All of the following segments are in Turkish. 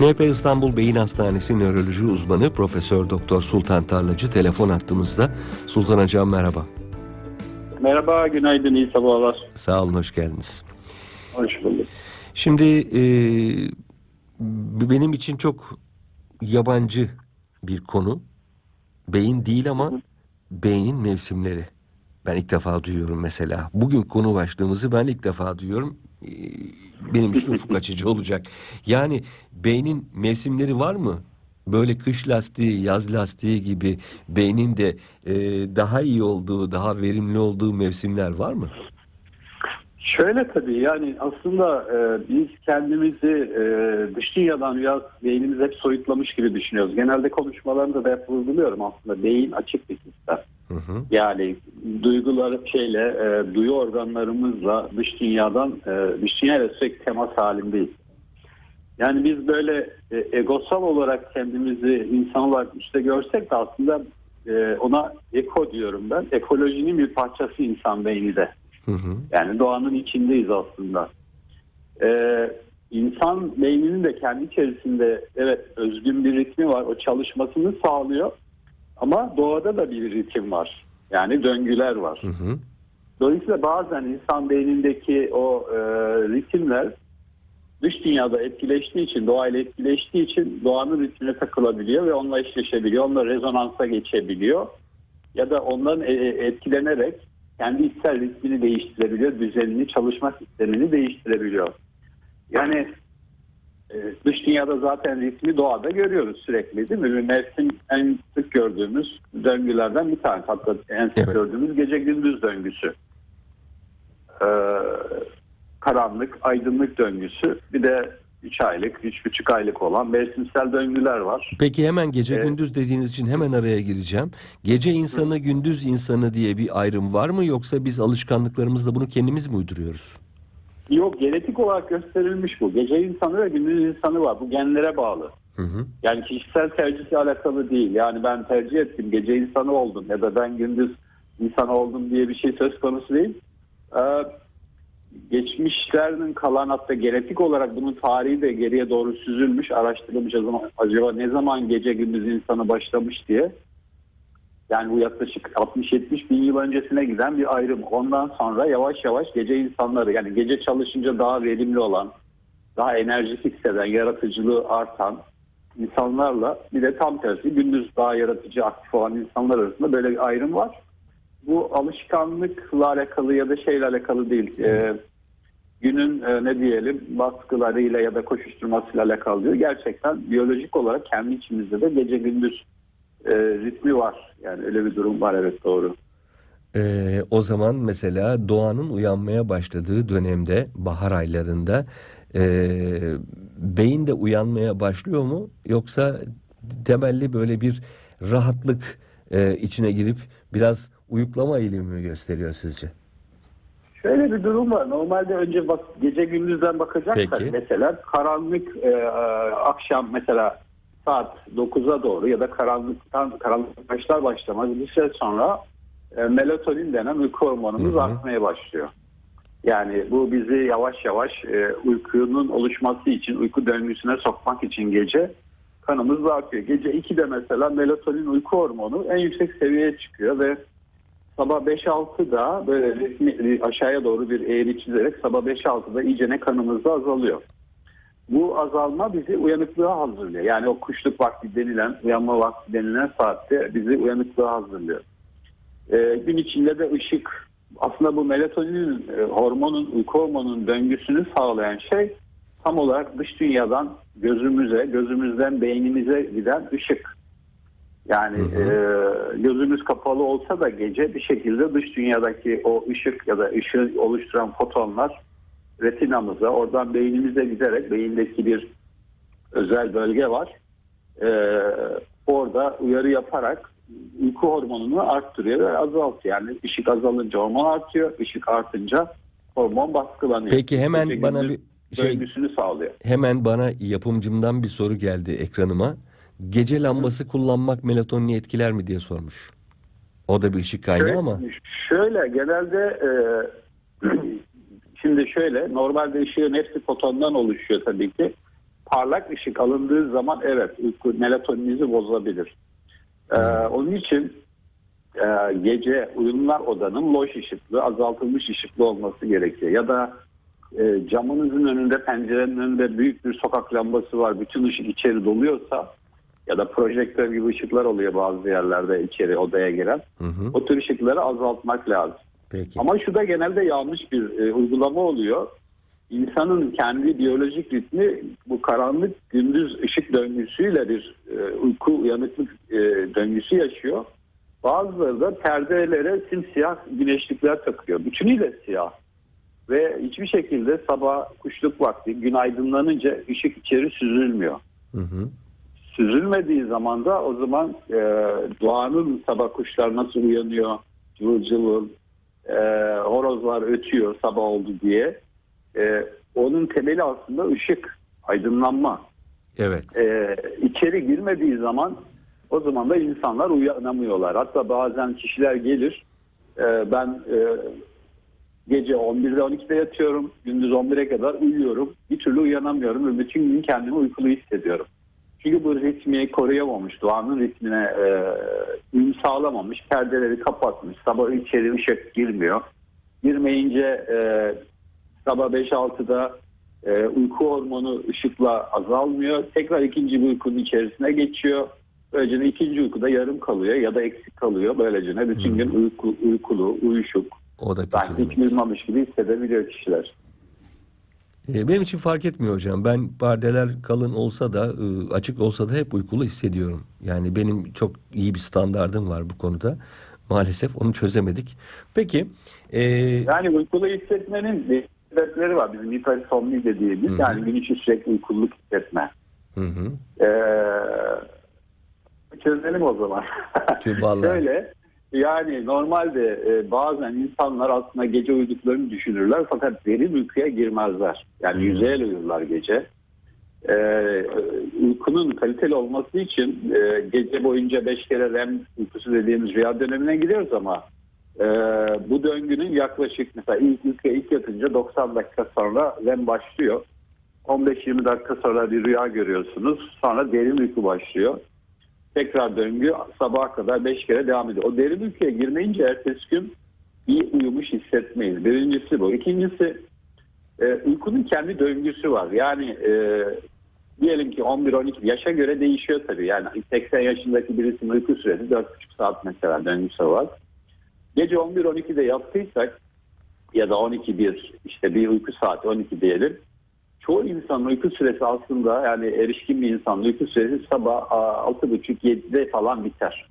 MHP İstanbul Beyin Hastanesi nöroloji uzmanı Profesör Doktor Sultan Tarlacı telefon attığımızda. Sultan Hocam merhaba. Merhaba, günaydın, iyi sabahlar. Sağ olun, hoş geldiniz. Hoş bulduk. Şimdi e, benim için çok yabancı bir konu. Beyin değil ama beynin mevsimleri. Ben ilk defa duyuyorum mesela. Bugün konu başlığımızı ben ilk defa duyuyorum. Benim için ufuk açıcı olacak. Yani beynin mevsimleri var mı? Böyle kış lastiği, yaz lastiği gibi beynin de e, daha iyi olduğu, daha verimli olduğu mevsimler var mı? Şöyle tabii yani aslında e, biz kendimizi e, dış dünyadan biraz beynimiz hep soyutlamış gibi düşünüyoruz. Genelde konuşmalarımda da hep vurguluyorum aslında beyin açık bir sistem. Hı hı. Yani duygular şeyle e, duyu organlarımızla dış dünyadan e, dış dünyayla sürekli temas halindeyiz. Yani biz böyle e, egosal olarak kendimizi insan olarak işte görsek de aslında e, ona eko diyorum ben. Ekolojinin bir parçası insan beyni de. Hı hı. Yani doğanın içindeyiz aslında. Ee, insan beyninin de kendi içerisinde evet özgün bir ritmi var. O çalışmasını sağlıyor. Ama doğada da bir ritim var. Yani döngüler var. Hı hı. Dolayısıyla bazen insan beynindeki o e, ritimler dış dünyada etkileştiği için, doğayla etkileştiği için doğanın ritmine takılabiliyor ve onunla eşleşebiliyor. Onunla rezonansa geçebiliyor. Ya da ondan e, e, etkilenerek kendi içsel ritmini değiştirebiliyor, düzenini, çalışma sistemini değiştirebiliyor. Yani dış dünyada zaten ritmi doğada görüyoruz sürekli değil mi? Mevsim en sık gördüğümüz döngülerden bir tanesi. Hatta en sık Evet. gördüğümüz gece gündüz döngüsü. Ee, karanlık, aydınlık döngüsü. Bir de 3 aylık, 3,5 aylık olan mevsimsel döngüler var. Peki hemen gece Evet. gündüz dediğiniz için hemen araya gireceğim. Gece insanı gündüz insanı diye bir ayrım var mı yoksa biz alışkanlıklarımızla bunu kendimiz mi uyduruyoruz? Yok genetik olarak gösterilmiş bu. Gece insanı ve gündüz insanı var. Bu genlere bağlı. Hı hı. Yani kişisel tercihle alakalı değil. Yani ben tercih ettim gece insanı oldum ya da ben gündüz insan oldum diye bir şey söz konusu değil. Ee, geçmişlerinin kalan hatta genetik olarak bunun tarihi de geriye doğru süzülmüş, araştırılmış acaba ne zaman gece gündüz insanı başlamış diye. Yani bu yaklaşık 60-70 bin yıl öncesine giden bir ayrım. Ondan sonra yavaş yavaş gece insanları yani gece çalışınca daha verimli olan, daha enerjik hisseden, yaratıcılığı artan insanlarla bir de tam tersi gündüz daha yaratıcı, aktif olan insanlar arasında böyle bir ayrım var. Bu alışkanlıkla alakalı ya da şeyle alakalı değil. Ee, günün e, ne diyelim baskılarıyla ya da koşuşturmasıyla alakalı değil. Gerçekten biyolojik olarak kendi içimizde de gece gündüz e, ritmi var. Yani öyle bir durum var evet doğru. Ee, o zaman mesela doğanın uyanmaya başladığı dönemde bahar aylarında e, beyin de uyanmaya başlıyor mu yoksa temelli böyle bir rahatlık e, içine girip biraz uyuklama eğilimi mi gösteriyor sizce? Şöyle bir durum var. Normalde önce bak, gece gündüzden bakacaksak Peki. mesela karanlık e, akşam mesela saat 9'a doğru ya da karanlıktan karanlık başlar başlamaz bir süre sonra e, melatonin denen uyku hormonumuz Hı hı. artmaya başlıyor. Yani bu bizi yavaş yavaş e, uykunun oluşması için, uyku döngüsüne sokmak için gece kanımız artıyor. Gece 2'de mesela melatonin uyku hormonu en yüksek seviyeye çıkıyor ve sabah 5-6'da böyle resmi, aşağıya doğru bir eğri çizerek sabah 5-6'da iyicene kanımızda azalıyor. Bu azalma bizi uyanıklığa hazırlıyor. Yani o kuşluk vakti denilen, uyanma vakti denilen saatte bizi uyanıklığa hazırlıyor. Ee, gün içinde de ışık, aslında bu melatonin e, hormonun, uyku hormonunun döngüsünü sağlayan şey tam olarak dış dünyadan gözümüze, gözümüzden beynimize giden ışık. Yani Hı e, gözümüz kapalı olsa da gece bir şekilde dış dünyadaki o ışık ya da ışığı oluşturan fotonlar retinamıza, oradan beynimize giderek beyindeki bir özel bölge var. E, orada uyarı yaparak uyku hormonunu arttırıyor ve azaltıyor. Yani ışık azalınca hormon artıyor, ışık artınca hormon baskılanıyor. Peki hemen Gece bana bir şey sağlıyor. hemen bana yapımcımdan bir soru geldi ekranıma. Gece lambası kullanmak melatonini etkiler mi diye sormuş. O da bir ışık kaynağı Şöyle- ama Şöyle genelde e, şimdi şöyle normalde ışığın hepsi fotondan oluşuyor tabii ki. parlak ışık alındığı zaman evet uyku melatoninizi bozabilir. Ee, onun için e, gece uyunulan odanın loş ışıklı, azaltılmış ışıklı olması gerekiyor. Ya da e, camınızın önünde, pencerenin önünde büyük bir sokak lambası var. Bütün ışık içeri doluyorsa ya da projektör gibi ışıklar oluyor bazı yerlerde içeri odaya giren. Hı hı. O tür ışıkları azaltmak lazım. Peki. Ama şu da genelde yanlış bir e, uygulama oluyor. İnsanın kendi biyolojik ritmi bu karanlık gündüz ışık döngüsüyle bir e, uyku uyanıklık e, döngüsü yaşıyor. Bazıları da perdelere simsiyah güneşlikler takıyor. Bütünüyle siyah. Ve hiçbir şekilde sabah kuşluk vakti gün aydınlanınca ışık içeri süzülmüyor. Hı hı. Süzülmediği zaman da o zaman e, doğanın sabah kuşlar nasıl uyanıyor cıvıl cıvıl e, horozlar ötüyor sabah oldu diye. E, onun temeli aslında ışık, aydınlanma. Evet. E, içeri girmediği zaman o zaman da insanlar uyanamıyorlar. Hatta bazen kişiler gelir e, ben e, gece 11'de 12'de yatıyorum, gündüz 11'e kadar uyuyorum. Bir türlü uyanamıyorum ve bütün gün kendimi uykulu hissediyorum. Bu ritmi koruyamamış, doğanın ritmine e, uyum sağlamamış, perdeleri kapatmış, sabah içeri ışık girmiyor. Girmeyince e, sabah 5-6'da e, uyku hormonu ışıkla azalmıyor. Tekrar ikinci bir uykunun içerisine geçiyor. Böylece ikinci uykuda yarım kalıyor ya da eksik kalıyor. Böylece bütün gün uyku, uykulu, uyuşuk, O da demek. hiç uyumamış gibi hissedebiliyor kişiler. E, Benim için fark etmiyor hocam. Ben perdeler kalın olsa da e, açık olsa da hep uykulu hissediyorum. Yani benim çok iyi bir standardım var bu konuda. Maalesef onu çözemedik. Peki e, Yani uykulu hissetmenin sebepleri var. Bizim hipersomni dediğimiz Hı hı. yani gün içi sürekli uykuluk hissetme. hı hı, Ee, çözelim o zaman. Şöyle yani normalde e, bazen insanlar aslında gece uyuduklarını düşünürler fakat derin uykuya girmezler. Yani Hmm. yüzeyel uyurlar gece. Ee, uykunun kaliteli olması için e, gece boyunca 5 kere REM uykusu dediğimiz rüya dönemine giriyoruz ama e, bu döngünün yaklaşık mesela ilk uykuya ilk yatınca 90 dakika sonra REM başlıyor. 15-20 dakika sonra bir rüya görüyorsunuz. Sonra derin uyku başlıyor. Tekrar döngü sabaha kadar 5 kere devam ediyor. O derin uykuya girmeyince ertesi gün iyi uyumuş hissetmeyiz. Birincisi bu. İkincisi e, uykunun kendi döngüsü var. Yani e, diyelim ki 11-12 yaşa göre değişiyor tabii. Yani 80 yaşındaki birisinin uyku süresi 4,5 saat mesela döngüsü var. Gece 11-12'de yattıysak ya da 12-1 işte bir uyku saati 12 diyelim. Çoğu insanın uyku süresi aslında yani erişkin bir insanın uyku süresi sabah 6.30-7'de falan biter.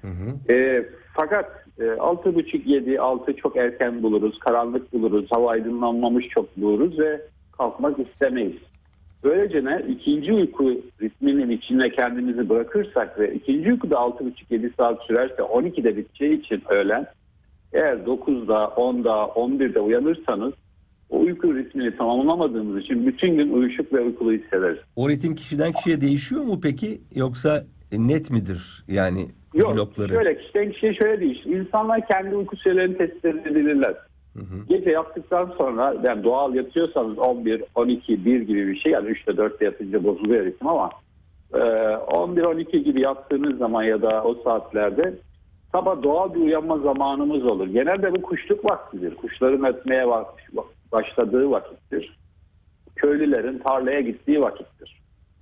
hı hı. E, fakat e, 6.30-7, 6 çok erken buluruz, karanlık buluruz, hava aydınlanmamış çok buluruz ve kalkmak istemeyiz. Böylece ne? ikinci uyku ritminin içine kendimizi bırakırsak ve ikinci uykuda 6.30-7 saat sürerse 12'de biteceği için öğlen eğer 9'da, 10'da, 11'de uyanırsanız o uyku ritmini tamamlamadığımız için bütün gün uyuşuk ve uykulu hissederiz. o ritim kişiden kişiye değişiyor mu peki yoksa net midir yani Yok blokları? şöyle kişiden kişiye şöyle değişir. İnsanlar kendi uyku sürelerini tespit edebilirler. Hı hı. Gece yattıktan sonra yani doğal yatıyorsanız 11, 12, 1 gibi bir şey yani 3'te 4'te yatınca bozuluyor ritim ama e, 11, 12 gibi yattığınız zaman ya da o saatlerde sabah doğal bir uyanma zamanımız olur. Genelde bu kuşluk vaktidir. Kuşların ötmeye bak- başladığı vakittir. Köylülerin tarlaya gittiği vakittir.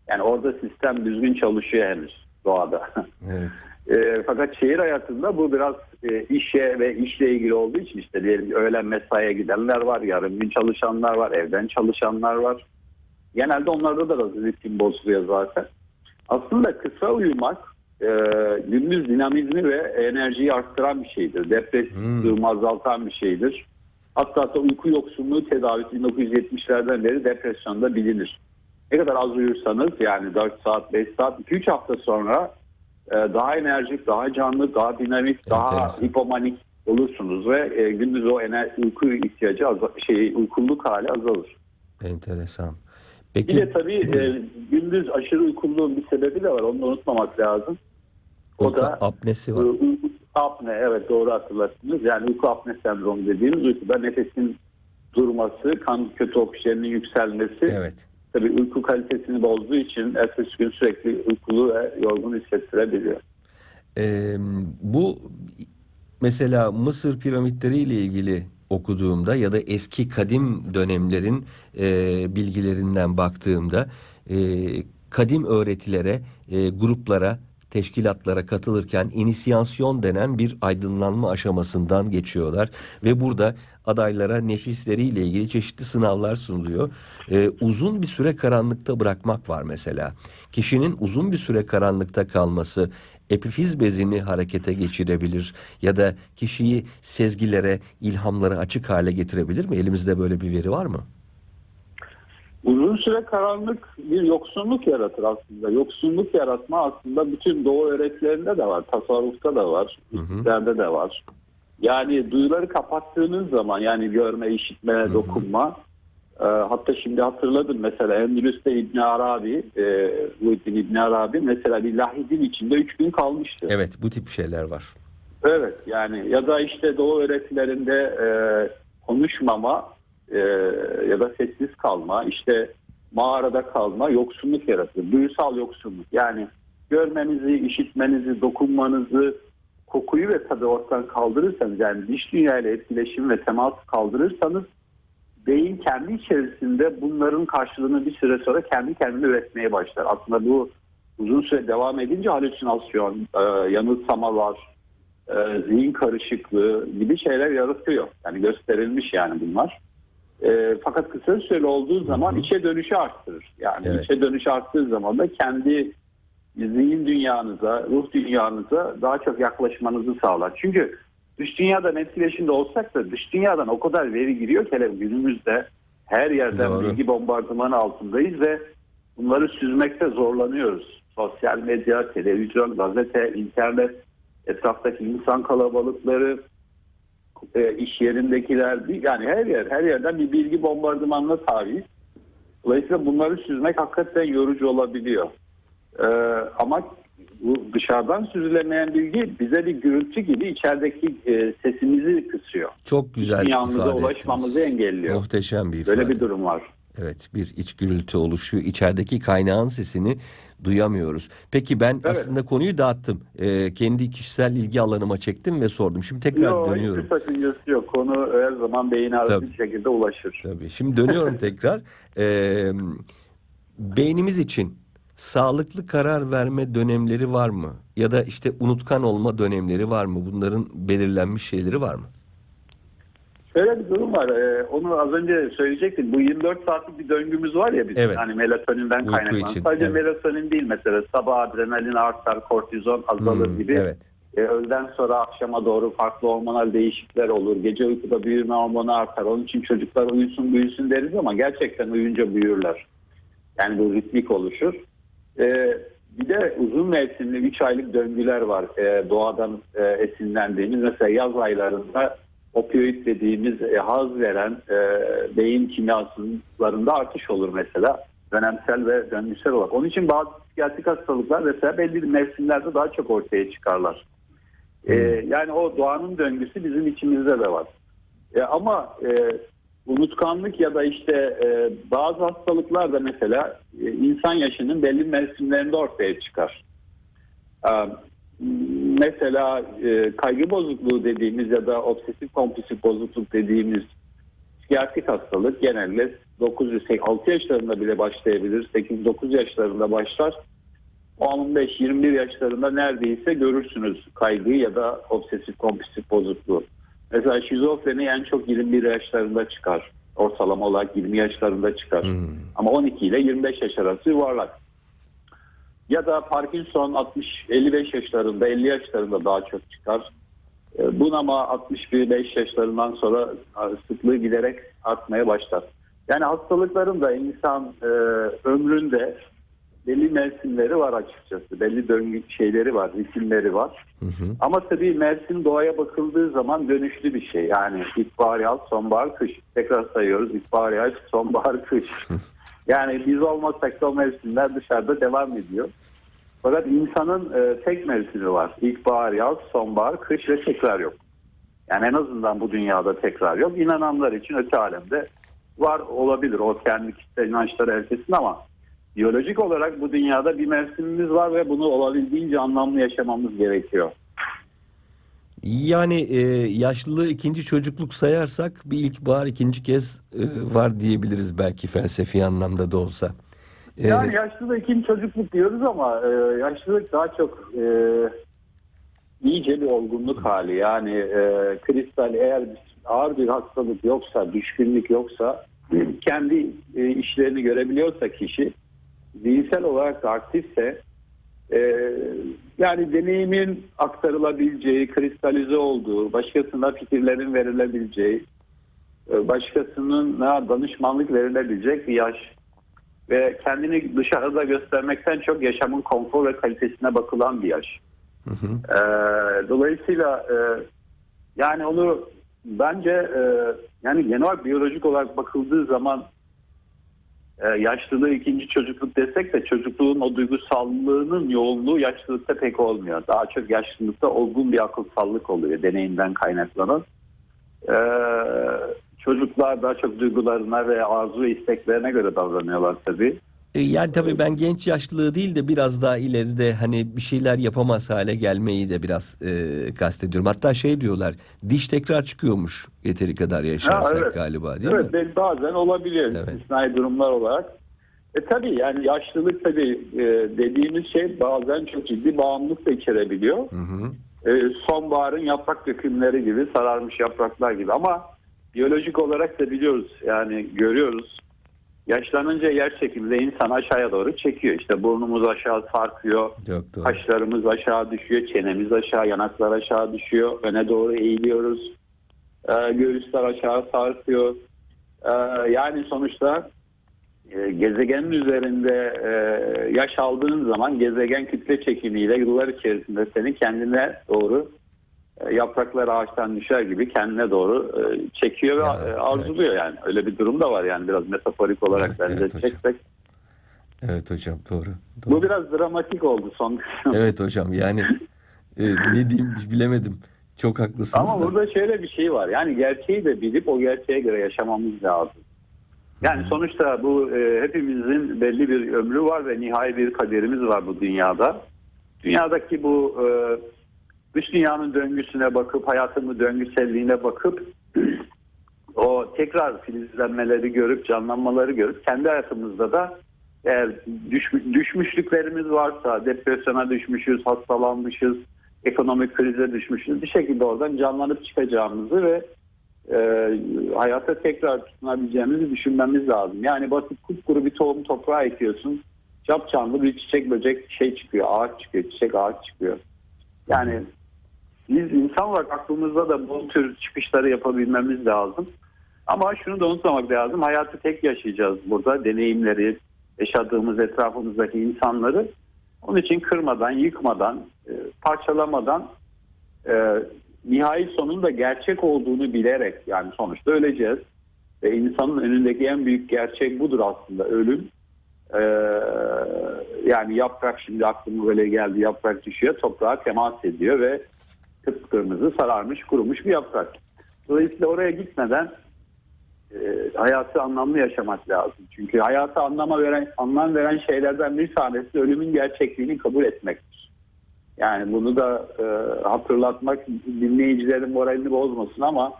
Yani orada sistem düzgün çalışıyor henüz doğada. Evet. E, fakat şehir hayatında bu biraz e, işe ve işle ilgili olduğu için işte diyelim öğlen mesaiye gidenler var, yarım gün çalışanlar var, evden çalışanlar var. Genelde onlarda da biraz ritim bozuluyor zaten. Aslında kısa uyumak e, gündüz dinamizmi ve enerjiyi arttıran bir şeydir. Depresyonu azaltan bir şeydir. Hatta hatta uyku yoksunluğu tedavisi 1970'lerden beri depresyonda bilinir. Ne kadar az uyursanız yani 4 saat, 5 saat, 2-3 hafta sonra e, daha enerjik, daha canlı, daha dinamik, daha Enteresan. hipomanik olursunuz ve e, gündüz o ener uyku ihtiyacı aza- şey uykuluk hali azalır. Enteresan. Bir Peki de tabii e, gündüz aşırı uykululuğun bir sebebi de var. Onu da unutmamak lazım. o uyku da- apnesi E, var. uyku apne evet doğru hatırlattınız. Yani uyku apne sendromu dediğimiz uykuda nefesin durması, kan kötü oksijenin yükselmesi Evet. tabii uyku kalitesini bozduğu için ertesi gün sürekli uykulu ve yorgun hissettirebiliyor. Ee, bu mesela Mısır piramitleri ile ilgili okuduğumda ya da eski kadim dönemlerin e, bilgilerinden baktığımda e, kadim öğretilere, e, gruplara, teşkilatlara katılırken inisiyasyon denen bir aydınlanma aşamasından geçiyorlar ve burada adaylara nefisleriyle ilgili çeşitli sınavlar sunuluyor. E, uzun bir süre karanlıkta bırakmak var mesela. Kişinin uzun bir süre karanlıkta kalması epifiz bezini harekete geçirebilir ya da kişiyi sezgilere, ilhamlara açık hale getirebilir mi? Elimizde böyle bir veri var mı? Uzun süre karanlık bir yoksunluk yaratır aslında. Yoksunluk yaratma aslında bütün doğu öğretilerinde de var. Tasavvufta da var. Hikmetlerde de var. Yani duyuları kapattığınız zaman yani görme, işitme, dokunma e, hatta şimdi hatırladım mesela Endülüs'te İbn Arabi e, Muhyiddin İbn Arabi mesela bir lahidin içinde üç gün kalmıştı. Evet bu tip şeyler var. Evet yani ya da işte doğu öğretilerinde e, konuşmama e, ya da sessiz kalma işte mağarada kalma yoksunluk yaratır. Duysal yoksunluk yani görmenizi, işitmenizi, dokunmanızı, kokuyu ve tadı ortadan kaldırırsanız yani dış dünyayla etkileşim ve teması kaldırırsanız beyin kendi içerisinde bunların karşılığını bir süre sonra kendi kendine üretmeye başlar. Aslında bu uzun süre devam edince halüsinasyon, e, yanılsamalar, e, zihin karışıklığı gibi şeyler yaratıyor. Yani gösterilmiş yani bunlar. E, fakat kısa süreli olduğu zaman Hı hı. içe dönüşü arttırır. Yani Evet. içe dönüşü arttığı zaman da kendi zihin dünyanıza, ruh dünyanıza daha çok yaklaşmanızı sağlar. Çünkü dış dünyadan etkileşimde olsak da dış dünyadan o kadar veri giriyor ki hele günümüzde her yerden Doğru. bilgi bombardımanı altındayız ve bunları süzmekte zorlanıyoruz. Sosyal medya, televizyon, gazete, internet, etraftaki insan kalabalıkları, e, iş yerindekiler, yani her yer, her yerden bir bilgi bombardımanına tabiiz. Dolayısıyla bunları süzmek hakikaten yorucu olabiliyor. Ee, ama bu dışarıdan süzülemeyen bilgi bize bir gürültü gibi içerideki e, sesimizi kısıyor. Çok güzel Dünyamıza ifade ulaşmamızı ettiniz. engelliyor. Muhteşem bir ifade. Böyle bir durum var. Evet bir iç gürültü oluşuyor. İçerideki kaynağın sesini duyamıyoruz. Peki ben Evet. aslında konuyu dağıttım. Ee, kendi kişisel ilgi alanıma çektim ve sordum. Şimdi tekrar Yok, dönüyorum. hiçbir sakıncası yok. Konu her zaman beyine arası Tabii. bir şekilde ulaşır. Tabii. Şimdi dönüyorum tekrar. Ee, beynimiz için sağlıklı karar verme dönemleri var mı? Ya da işte unutkan olma dönemleri var mı? Bunların belirlenmiş şeyleri var mı? Şöyle bir durum var. Ee, onu az önce söyleyecektim. Bu 24 saatlik bir döngümüz var ya bizim. Evet. Hani melatoninden kaynaklanan. Sadece evet. melatonin değil mesela. Sabah adrenalin artar, kortizon azalır Hmm, gibi. Evet. E, öğleden sonra akşama doğru farklı hormonal değişiklikler olur. Gece uykuda büyüme hormonu artar. Onun için çocuklar uyusun büyüsün deriz ama gerçekten uyuyunca büyürler. Yani bu ritmik oluşur. E, bir de uzun mevsimli 3 aylık döngüler var e, doğadan e, esinlendiğimiz. Mesela yaz aylarında opioid dediğimiz e, haz veren e, beyin kimyasallarında artış olur mesela. Dönemsel ve döngüsel olarak. Onun için bazı psikiyatrik hastalıklar mesela belli mevsimlerde daha çok ortaya çıkarlar. E, yani o doğanın döngüsü bizim içimizde de var. E, ama e, unutkanlık ya da işte e, bazı hastalıklar da mesela e, insan yaşının belli mevsimlerinde ortaya çıkar. E, mesela e, kaygı bozukluğu dediğimiz ya da obsesif kompulsif bozukluk dediğimiz psikiyatrik hastalık genelde 9-6 yaşlarında bile başlayabilir. 8-9 yaşlarında başlar. 15-21 yaşlarında neredeyse görürsünüz kaygıyı ya da obsesif kompulsif bozukluğu. Mesela şizofreni en çok 21 yaşlarında çıkar. Ortalama olarak 20 yaşlarında çıkar. Hmm. Ama 12 ile 25 yaş arası yuvarlak. Ya da Parkinson 60-55 yaşlarında 50 yaşlarında daha çok çıkar. E, Bunama 61-5 yaşlarından sonra e, sıklığı giderek artmaya başlar. Yani hastalıkların da insan e, ömründe belli mevsimleri var açıkçası. Belli döngü şeyleri var, ritimleri var. Hı hı. Ama tabii mevsim doğaya bakıldığı zaman dönüşlü bir şey. Yani ilkbahar, yaz, sonbahar, kış. Tekrar sayıyoruz. İlkbahar, yaz, sonbahar, kış. Yani biz olmasak da o mevsimler dışarıda devam ediyor. Fakat insanın e, tek mevsimi var. İlkbahar, yaz, sonbahar, kış ve tekrar yok. Yani en azından bu dünyada tekrar yok. İnananlar için öte alemde var olabilir. O kendi kişisel inançları ertesinde ama biyolojik olarak bu dünyada bir mevsimimiz var ve bunu olabildiğince anlamlı yaşamamız gerekiyor. Yani e, yaşlılığı ikinci çocukluk sayarsak bir ilkbahar ikinci kez e, var diyebiliriz belki felsefi anlamda da olsa. E, Yani yaşlılık ikinci çocukluk diyoruz ama e, yaşlılık daha çok e, iyice bir olgunluk hali. Yani e, kristal eğer ağır bir hastalık yoksa, düşkünlük yoksa kendi e, işlerini görebiliyorsa kişi zihinsel olarak da aktifse e, yani deneyimin aktarılabileceği, kristalize olduğu, başkasına fikirlerin verilebileceği, e, başkasının danışmanlık verilebilecek bir yaş ve kendini dışarıda göstermekten çok yaşamın konfor ve kalitesine bakılan bir yaş. hı hı. Ee, dolayısıyla e, yani onu bence e, yani genel biyolojik olarak bakıldığı zaman yaşlılığı ikinci çocukluk desek de çocukluğun o duygusallığının yoğunluğu yaşlılıkta pek olmuyor. Daha çok yaşlılıkta olgun bir akılsallık oluyor deneyimden kaynaklanan. Ee, çocuklar daha çok duygularına ve arzu isteklerine göre davranıyorlar tabii. E, Yani tabii ben genç yaşlılığı değil de biraz daha ileride hani bir şeyler yapamaz hale gelmeyi de biraz e, kastediyorum. Hatta şey diyorlar diş tekrar çıkıyormuş yeteri kadar yaşarsak evet. galiba değil evet, mi? ben- bazen olabiliyor Evet. istisnai durumlar olarak. E tabii yani yaşlılık tabii e, dediğimiz şey bazen çok ciddi bağımlılık da içerebiliyor. Hı hı. E, sonbaharın yaprak dökümleri gibi sararmış yapraklar gibi ama biyolojik olarak da biliyoruz yani görüyoruz. Yaşlanınca yer çekiminde insan aşağıya doğru çekiyor. İşte burnumuz aşağı sarkıyor, kaşlarımız aşağı düşüyor, çenemiz aşağı, yanaklar aşağı düşüyor, öne doğru eğiliyoruz. Ee, göğüsler aşağı sarkıyor. Ee, yani sonuçta e, gezegenin üzerinde e, yaş aldığın zaman gezegen kütle çekimiyle yıllar içerisinde seni kendine doğru e, yapraklar ağaçtan düşer gibi kendine doğru e, çekiyor ve Ya, e, arzuluyor yani. Öyle bir durum da var yani biraz metaforik olarak Evet, evet benzetsek. Evet hocam doğru. doğru. Bu biraz dramatik oldu son kısım. Evet hocam yani e, ne diyeyim bilemedim. Çok haklısınız Ama da. burada şöyle bir şey var. Yani gerçeği de bilip o gerçeğe göre yaşamamız lazım. Yani sonuçta bu e, hepimizin belli bir ömrü var ve nihai bir kaderimiz var bu dünyada. Dünyadaki bu e, dış dünyanın döngüsüne bakıp, hayatın döngüselliğine bakıp o tekrar filizlenmeleri görüp, canlanmaları görüp kendi hayatımızda da eğer düş- düşmüşlüklerimiz varsa, depresyona düşmüşüz, hastalanmışız, ekonomik krize düşmüşüz bir şekilde oradan canlanıp çıkacağımızı ve e, hayata tekrar tutunabileceğimizi düşünmemiz lazım. Yani basit kupkuru bir tohum toprağa ekiyorsun. Cap canlı bir çiçek böcek şey çıkıyor, ağaç çıkıyor, çiçek ağaç çıkıyor. Yani biz insan olarak aklımızda da bu tür çıkışları yapabilmemiz lazım. Ama şunu da unutmamak lazım. Hayatı tek yaşayacağız burada. Deneyimleri, yaşadığımız etrafımızdaki insanları. Onun için kırmadan, yıkmadan, e, parçalamadan e, nihai sonun da gerçek olduğunu bilerek yani sonuçta öleceğiz. Ve insanın önündeki en büyük gerçek budur aslında ölüm. E, yani yaprak şimdi aklıma böyle geldi yaprak düşüyor toprağa temas ediyor ve kıpkırmızı sararmış kurumuş bir yaprak. Dolayısıyla oraya gitmeden e, hayatı anlamlı yaşamak lazım. Çünkü hayata anlama veren, anlam veren şeylerden bir tanesi ölümün gerçekliğini kabul etmektir. Yani bunu da e, hatırlatmak dinleyicilerin moralini bozmasın ama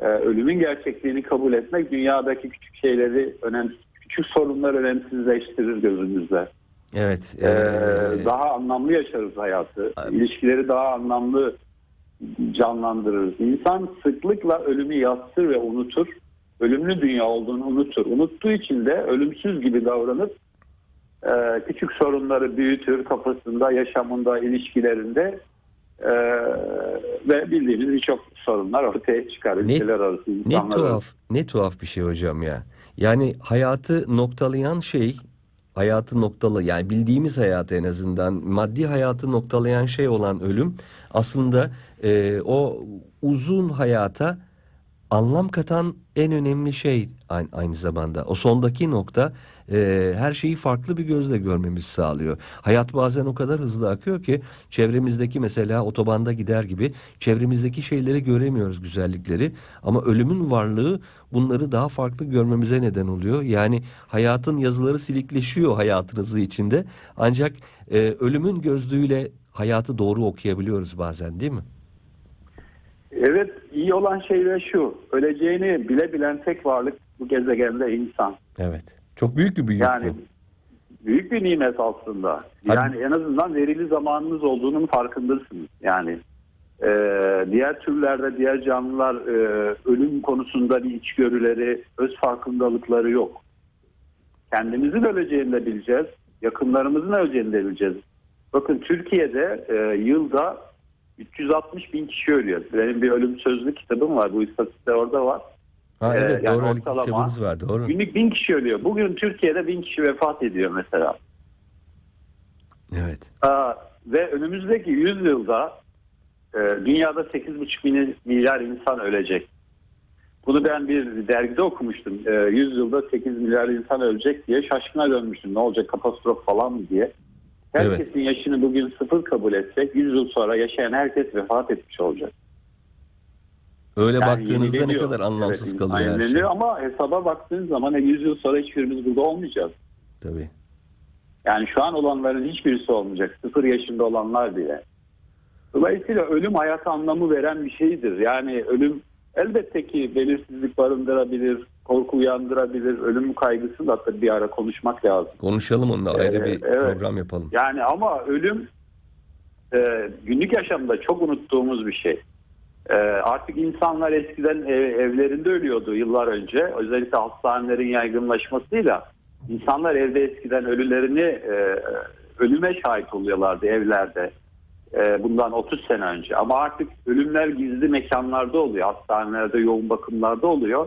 e, ölümün gerçekliğini kabul etmek dünyadaki küçük şeyleri önem küçük sorunları önemsizleştirir gözümüzde. Evet. Ee, e, daha anlamlı yaşarız hayatı. Abi. İlişkileri daha anlamlı canlandırırız. İnsan sıklıkla ölümü yatsır ve unutur. Ölümlü dünya olduğunu unutur. Unuttuğu için de ölümsüz gibi davranıp e, küçük sorunları büyütür kafasında, yaşamında, ilişkilerinde e, ve bildiğimiz birçok sorunlar ortaya çıkar. Ne- Ülkeler arası, Ne arası. tuhaf, ne tuhaf bir şey hocam ya. Yani hayatı noktalayan şey, hayatı noktalı yani bildiğimiz hayatı en azından maddi hayatı noktalayan şey olan ölüm aslında e, o uzun hayata anlam katan en önemli şey aynı, zamanda. O sondaki nokta e, her şeyi farklı bir gözle görmemizi sağlıyor. Hayat bazen o kadar hızlı akıyor ki çevremizdeki mesela otobanda gider gibi çevremizdeki şeyleri göremiyoruz güzellikleri. Ama ölümün varlığı bunları daha farklı görmemize neden oluyor. Yani hayatın yazıları silikleşiyor hayatın hızı içinde. Ancak e, ölümün gözlüğüyle hayatı doğru okuyabiliyoruz bazen değil mi? Evet iyi olan şey de şu. Öleceğini bile bilen tek varlık bu gezegende insan. Evet. Çok büyük bir büyük Yani bu. büyük bir nimet aslında. Yani en azından verili zamanınız olduğunun farkındasınız. Yani e, diğer türlerde diğer canlılar e, ölüm konusunda bir içgörüleri, öz farkındalıkları yok. Kendimizin öleceğini de bileceğiz. Yakınlarımızın öleceğini de bileceğiz. Bakın Türkiye'de e, yılda 360 bin kişi ölüyor. Benim bir ölüm sözlü kitabım var. Bu istatistikler orada var. Ha, Ee, evet yani doğru ortalama kitabınız var doğru. Günlük bin kişi ölüyor. Bugün Türkiye'de bin kişi vefat ediyor mesela. Evet. Aa, ve önümüzdeki 100 yılda e, dünyada 8,5 mini- milyar insan ölecek. Bunu ben bir dergide okumuştum. E, 100 yılda 8 milyar insan ölecek diye şaşkına dönmüştüm. Ne olacak katastrof falan mı diye. Herkesin yaşını bugün sıfır kabul etsek 100 yıl sonra yaşayan herkes vefat etmiş olacak. Öyle Yani baktığınızda ne kadar anlamsız Evet, kalıyor her şey. Ama hesaba baktığın zaman e, 100 yıl sonra hiçbirimiz burada olmayacağız. Tabii. Yani şu an olanların hiçbirisi olmayacak. Sıfır yaşında olanlar bile. Dolayısıyla ölüm hayat anlamı veren bir şeydir. Yani ölüm elbette ki belirsizlik barındırabilir, korku uyandırabilir. Ölüm kaygısı da tabii bir ara konuşmak lazım. Konuşalım onunla ayrı Ee, bir evet. program yapalım. Yani ama ölüm e, günlük yaşamda çok unuttuğumuz bir şey. E, artık insanlar eskiden ev- evlerinde ölüyordu yıllar önce. Özellikle hastanelerin yaygınlaşmasıyla insanlar evde eskiden ölülerini e, ölüme şahit oluyorlardı evlerde. E, bundan 30 sene önce. Ama artık ölümler gizli mekanlarda oluyor. Hastanelerde, yoğun bakımlarda oluyor.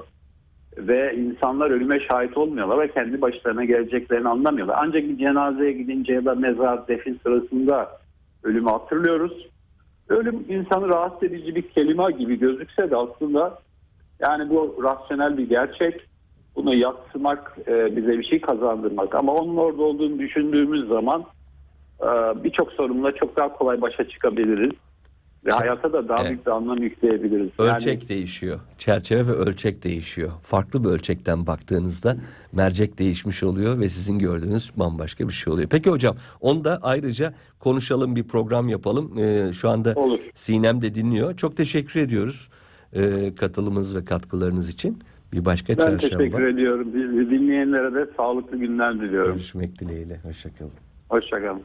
Ve insanlar ölüme şahit olmuyorlar ve kendi başlarına geleceklerini anlamıyorlar. Ancak bir cenazeye gidince ya da mezar, defin sırasında ölümü hatırlıyoruz. Ölüm insanı rahatsız edici bir kelime gibi gözükse de aslında yani bu rasyonel bir gerçek. Bunu yatsımak e, bize bir şey kazandırmak. Ama onun orada olduğunu düşündüğümüz zaman e, birçok sorunla çok daha kolay başa çıkabiliriz. Ve hayata da daha Evet. büyük bir anlam yükleyebiliriz. Yani- Ölçek değişiyor. Çerçeve ve ölçek değişiyor. Farklı bir ölçekten baktığınızda mercek değişmiş oluyor ve sizin gördüğünüz bambaşka bir şey oluyor. Peki hocam onu da ayrıca konuşalım bir program yapalım. Ee, şu anda Olur. Sinem de dinliyor. Çok teşekkür ediyoruz e, katılımınız ve katkılarınız için. Bir başka Ben çarşamba teşekkür ediyorum. Biz dinleyenlere de sağlıklı günler diliyorum. görüşmek dileğiyle. Hoşçakalın. Hoşçakalın.